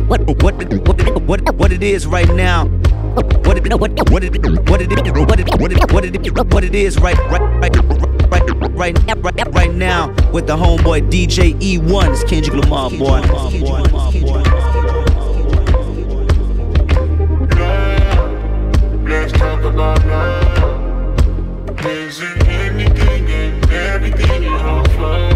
what what what what it is right now. What it what what it what it what it what it what it what it is right right right right right right right now with the homeboy DJ E1 it's Kendrick Lamar boy. Is it anything and everything you offer?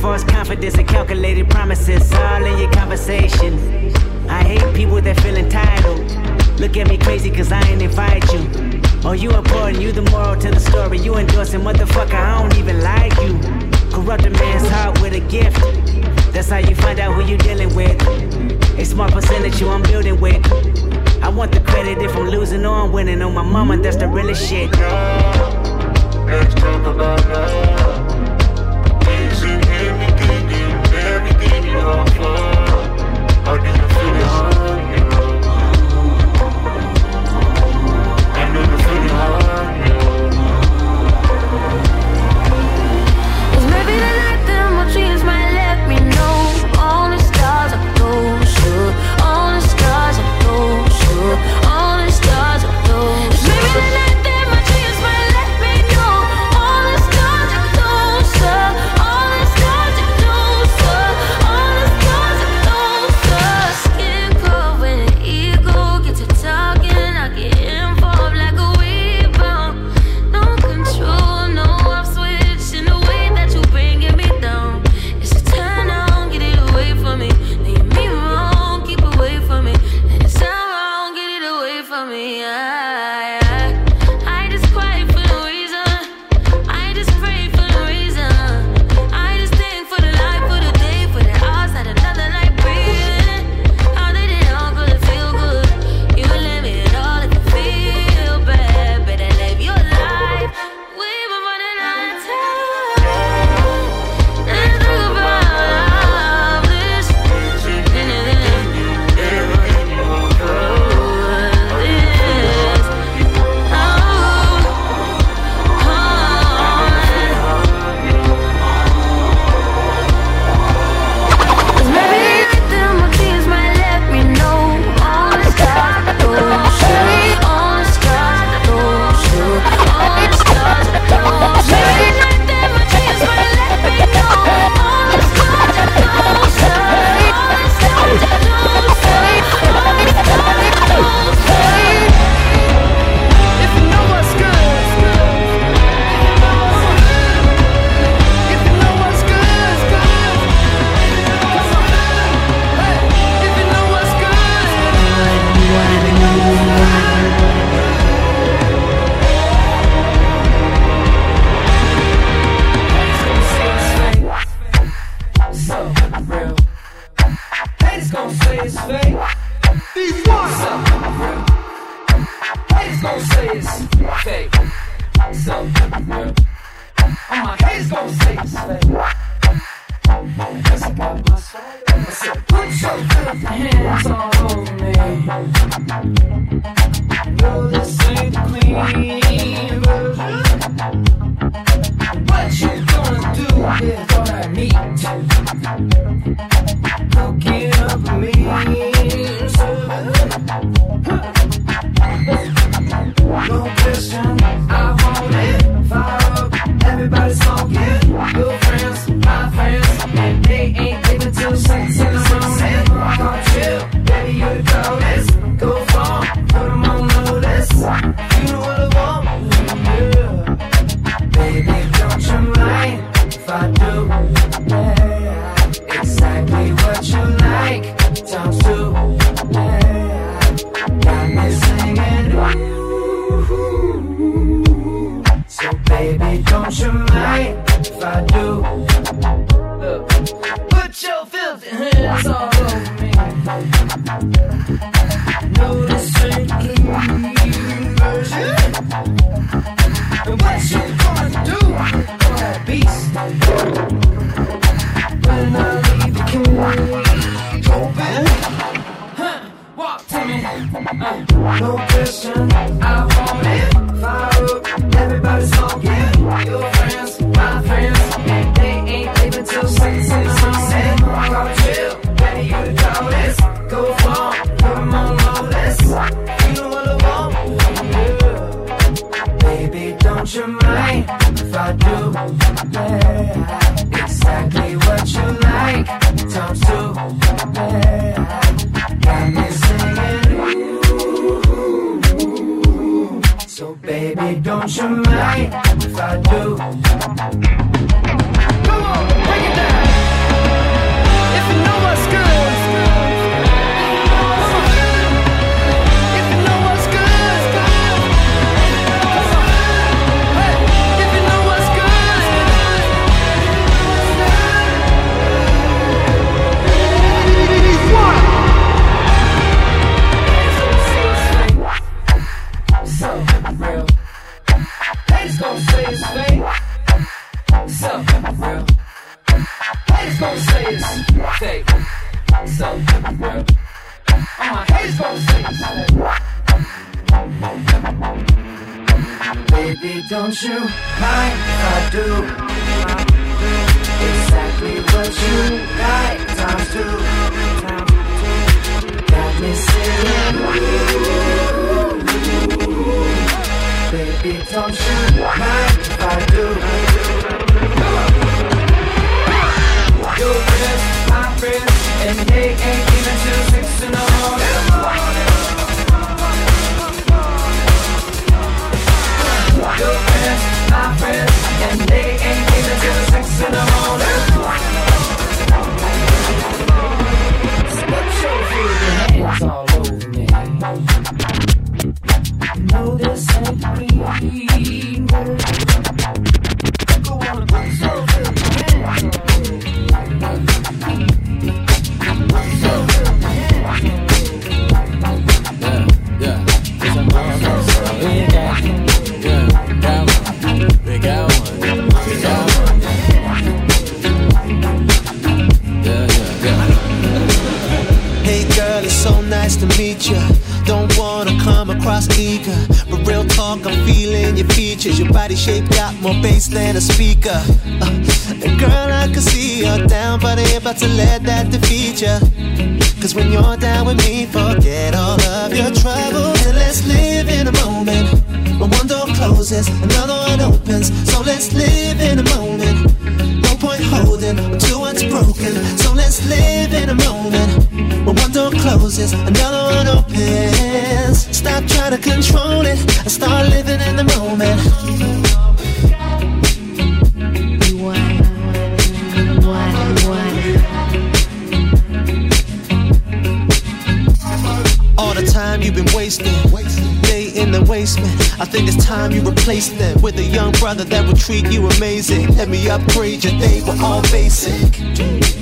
false confidence and calculated promises all in your conversation. I hate people that feel entitled. Look at me crazy cause I ain't invite you. Oh, you important, you the moral to the story. You endorsing, motherfucker, I don't even like you. Corrupt a man's heart with a gift. That's how you find out who you dealing with. A small percentage you I'm building with. I want the credit if I'm losing or I'm winning. On my mama, that's the realest shit. Let's talk about love. me out. Baby, don't you mind if I do? Look, put your filthy hands all over me. No, this ain't the version. But what you gonna do for that beast? When I leave, the cage, open? Huh, walk to me. Uh, no question. I don't you mind if I do? Baby, don't you mind if I do? Exactly what you like, times two. Got me singing. Baby, don't you mind if I do? Your friends, my friends, and they ain't even till six in the till six features. Your body shape got more bass than a speaker. Uh, and girl, I can see you're down, but I ain't about to let that defeat ya. Cause when you're down with me, forget all of your troubles and let's live in a moment. When one door closes, another one opens. So let's live in a moment. No point holding to what's broken. So let's live in a moment. When one door closes, another one opens. Stop trying to control it and start living in the moment. The. I think it's time you replace them with a young brother that will treat you amazing. Let me upgrade your day, we're all basic.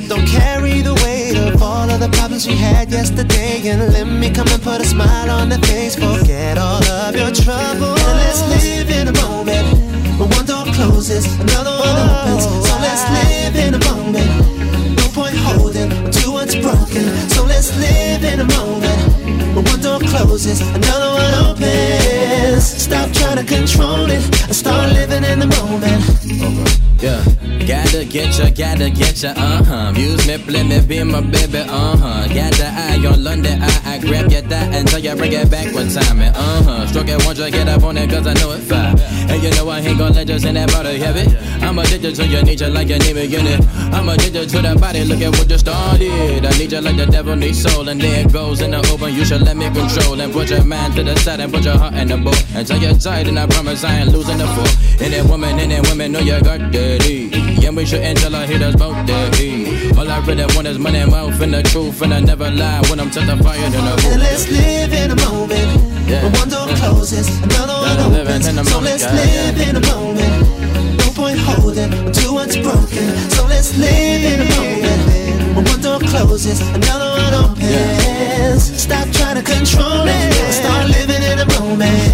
Don't carry the weight of all of the problems you had yesterday. And let me come and put a smile on the face. Forget all of your troubles. And let's live in a moment. When one door closes, another one opens. So let's live in a moment. No point holding to what's broken. So let's live in a moment. When one door closes, another one opens. Stop trying to control it and start living in the moment. Yeah, gotta get ya, gotta get ya, uh huh. Use me, play me, be my baby, uh huh. Got the eye on London, I, I grab your thigh until you bring it back time, and uh huh. Stroke it once, you get up on it, cause I know it fine. And you know I ain't gonna let you send that body heavy. I'm addicted to your nature like you need me in it. I'm addicted to that body, look at what you started. I need you like the devil needs soul, and there it goes in the open. You should let me control and put your man to the side and put your heart in the boat. Until you're tight, and I promise I ain't losing the fool. Any woman, any woman, know you got dirty. And we shouldn't tell our haters about their. All I really want is money, wealth, and the truth. And I never lie when I'm testifying in the room. And let's live in the moment. Yeah. One door closes, another one opens. So moment, let's God, live in the moment. No point holding too much broken. So let's live in the moment. When one door closes, another one opens. Yeah. Stop to control. Start living in the moment.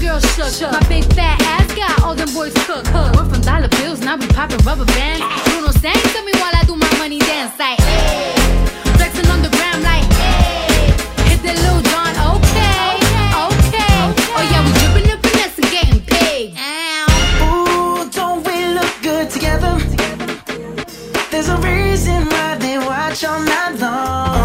girl shook. shook. My big fat ass got all them boys cook. cook. We're from dollar bills, now we popping rubber bands. Bruno sang to me while I do my money dance. Like, eh. hey. flexing on the gram, like, hey. hit that little John, okay. okay. okay. okay. Oh, yeah, we dripping and finessing, getting paid. Ow. Ooh, don't we look good together? There's a reason why they watch all night long.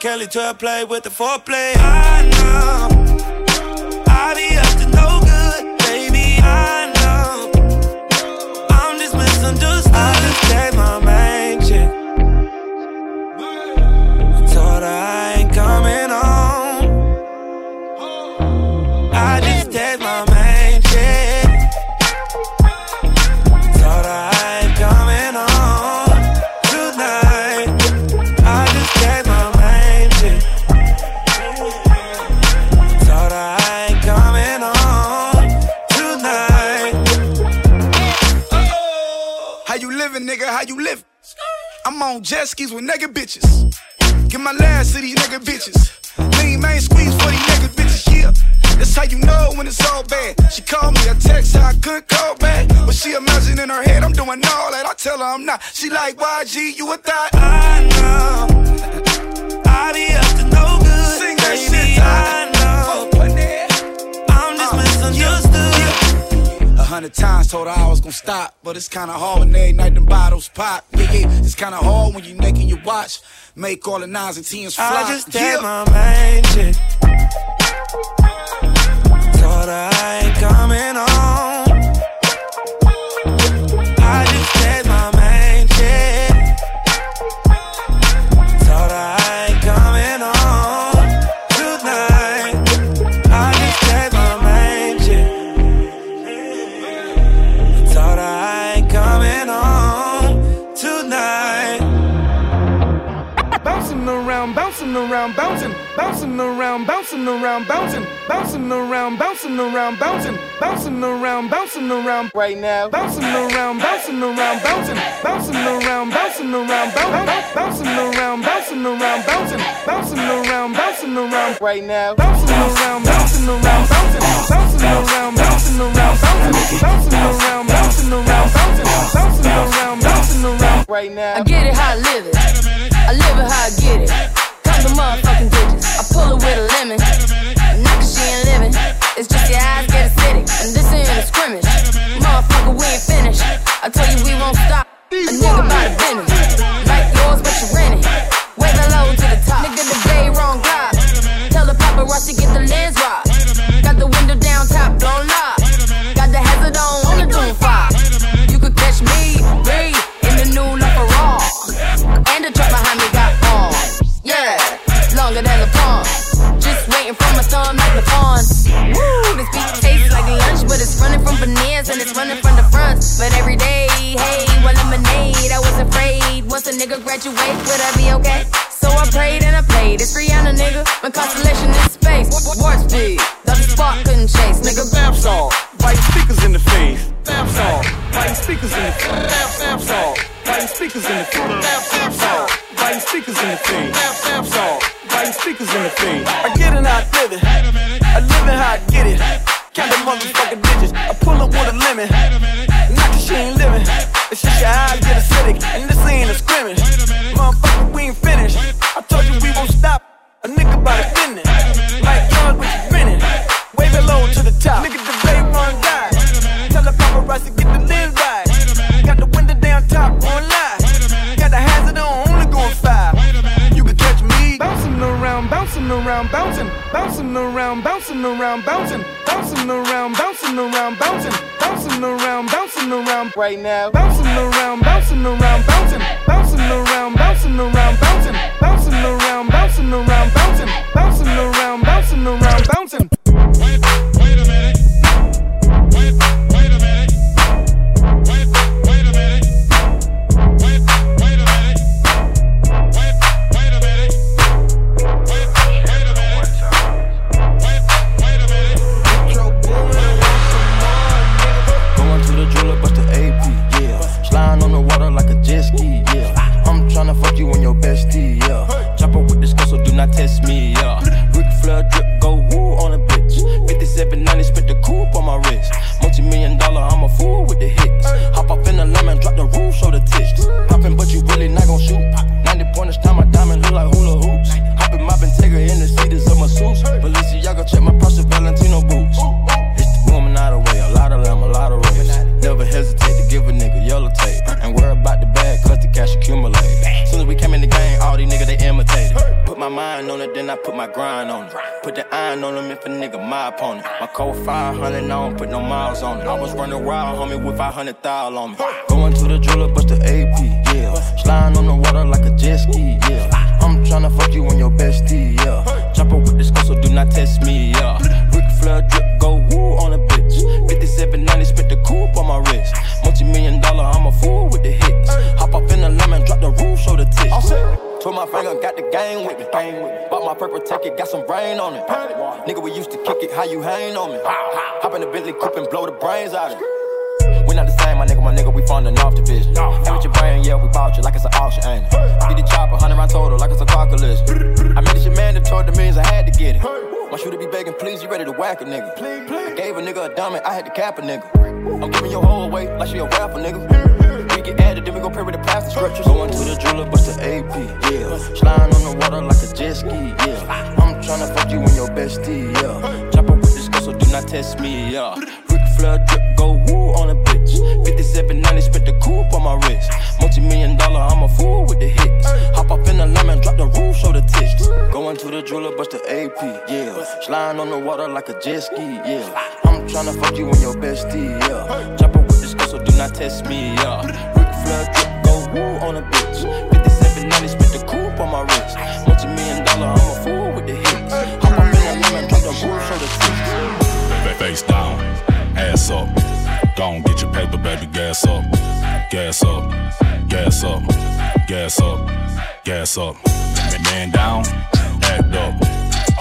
Kelly to play with the foreplay. I know Nikes with nigga bitches. Get my last to these nigga bitches. Lean main squeeze for these nigga bitches, yeah. That's how you know when it's all bad. She called me, I text I couldn't call back. But she imagine in her head, I'm doing all that. I tell her I'm not. She like, YG, you a thought? I know. hundred times, told her I was gonna stop. But it's kinda hard when every night them bottles pop. Yeah, yeah, it's kinda hard when you're making your watch. Make all the nines and tens fly. I just did yeah. my main shit. Told her I ain't coming home. around, bouncing around, bouncing, bouncing around, bouncing around, bouncing, bouncing around, bouncing around right now, bouncing around, bouncing around, bouncing, bouncing around, bouncing around, bouncing around, bouncing around, bouncing, bouncing around, bouncing around right now, bouncing around, bouncing around, bouncing, bouncing around, bouncing around, bouncing, bouncing around, bouncing around, bouncing, bouncing around, bouncing around right now. I get it how I live it. I live it how I get it them motherfucking digits. I pull it with a lemon. Not she ain't living. It's just your eyes get acidic. And this ain't a scrimmage. Motherfucker, we ain't finished. I told you we won't stop. A nigga by the business. Like yours, but you rent it. Way below to the top. Nigga, the day wrong guy. Tell the paparazzi get the lens robbed. from a thumb like the pawn. Woo, this beat tastes like lunch, but it's running from veneers and it's running from the front. But every day, hey, one lemonade, I was afraid. Once a nigga graduates, would I be okay? So I prayed and I played. It's Rihanna, nigga. My constellation in space. Warp speed. Thought the spark couldn't chase, nigga. Bam song, biting speakers in the face. Bam song, biting speakers in the face. Bam bam song, biting speakers in the face. Bam bam song, biting speakers in the face. Bam bam biting speakers in the face. I get it how I live it. I live it how I get it. Count the motherfucking digits. I pull up with a lemon. She ain't living. It's just your eyes get acidic. And this ain't a scrimmage. Motherfucker, we ain't finished. I told you we won't stop. A nigga by the finish. Like young with you grinning. Wave it low to the top. Nigga, the babe run die. Tell the paparazzi get the lens right. Got the window down top on live. Got the hazard on, only going five. You can catch me bouncing around, bouncing around, bouncing, bouncing around, bouncing around, bouncing, bouncing around, right now. Bouncing around, bouncing around, bouncing, bouncing around, Flair drip, 500, I don't put no miles on it. I was running wild, homie, with 500 thou on me. Going to the jeweler, bust the AP, yeah. Sliding on the water like a jet ski, yeah. I'm tryna fuck you on your bestie, yeah. Chopper with the skull, so do not test me, yeah. Ric Flair drip, go woo on a bitch. 5790, finger, got the gang with me. Bought my purple ticket, got some brain on it. Nigga, we used to kick it, how you hang on me? Hop in the Bentley coupe and blow the brains out of it. We not the same, my nigga, my nigga, we funding off the bitch. And with your brain, yeah, we bought you like it's an auction, ain't it? Get the chopper, 100 round total, like it's a car collision. I made this shit mandatory, the means I had to get it. My shooter be begging, please, you ready to whack a nigga. I gave a nigga a dummy, I had to cap a nigga. I'm giving your whole away like she a rapper, nigga. We get added, then we go pray with the plastic scriptures. Going to the jeweler, bust the AP, yeah. Sliding on the water like a jet ski, yeah. I'm tryna fuck you and your bestie, yeah. Chopper with this girl, so do not test me, yeah. Ric Flair drip, go woo on a bitch. 5790, spit the coupe on my wrist. Multi million dollar, I'm a fool with the hits. Hop up in the lemon, drop the roof, show the tits. Going to the jeweler, bust the AP, yeah. Sliding on the water like a jet ski, yeah. I'm tryna fuck you and your bestie, yeah. This girl, so do not test me, yeah. Ric Flair drip, go woo on a bitch. 5790, spit the on my wrist. Multi million dollar, I'm a fool with the hits. Hop up lemon, drop the the. Face down, ass up. Gon' get your paper, baby, gas up. Gas up, gas up, gas up, gas up. Man down, act up.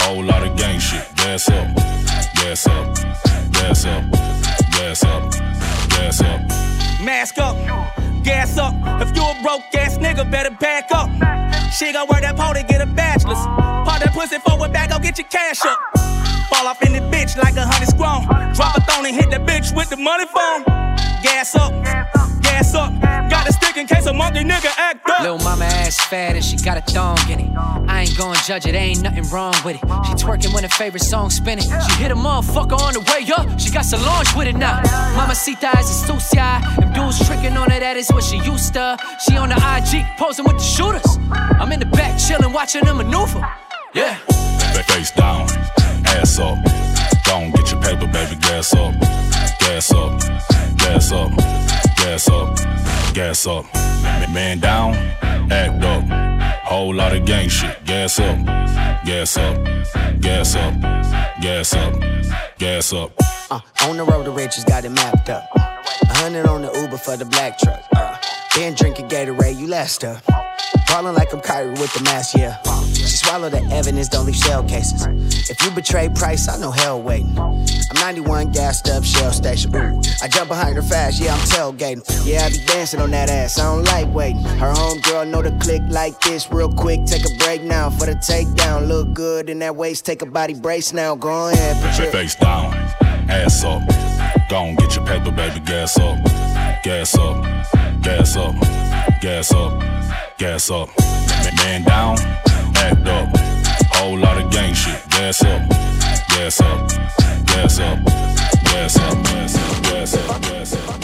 Whole lot of gang shit. Gas up, gas up, gas up, gas up, gas up. Mask up, gas up. If you a broke ass nigga, better back up. She gon' wear that pole to get a bachelor's. Pop that pussy forward back, go get your cash up. Fall off in the bitch like a honey scrum. Drop a thong and hit that bitch with the money phone. Gas up, gas up. Gotta stick in case a monkey nigga act up. Lil' mama ass fat and she got a thong in it. I ain't gon' judge it, ain't nothing wrong with it. She twerking when her favorite song spinning. She hit a motherfucker on the way up. She got Solange with it now. Mamacita is a sucia. Them dudes tricking on her, that is what she used to. She on the IG posing with the shooters. I'm in the back chillin', watching them maneuver. Yeah. Face down, ass up. Don't get your paper, baby, gas up. Gas up, gas up, gas up, gas up. Man down, act up. Whole lot of gang shit. Gas up, gas up, gas up, gas up, gas up. Uh, on the road to riches, got it mapped up. A hundred on the Uber for the black truck. Uh, been drinking Gatorade, you last up. Ballin' like I'm Kyrie with the mask, yeah. She swallow the evidence, don't leave shell cases. If you betray Price, I know hell waiting. I'm 91 gassed up shell station. Ooh, I jump behind her fast, yeah, I'm tailgating. Yeah, I be dancing on that ass, I don't like waiting. Her homegirl know the click like this, real quick. Take a break now for the takedown. Look good in that waist, take a body brace now. Go ahead, put your Face down, ass up. Gon' get your paper, baby, gas up. Gas up, gas up, gas up, gas up. Man down, act up. Whole lot of gang shit. Gas up, gas up, gas up, gas up, gas up, gas up, gas up. Gas up.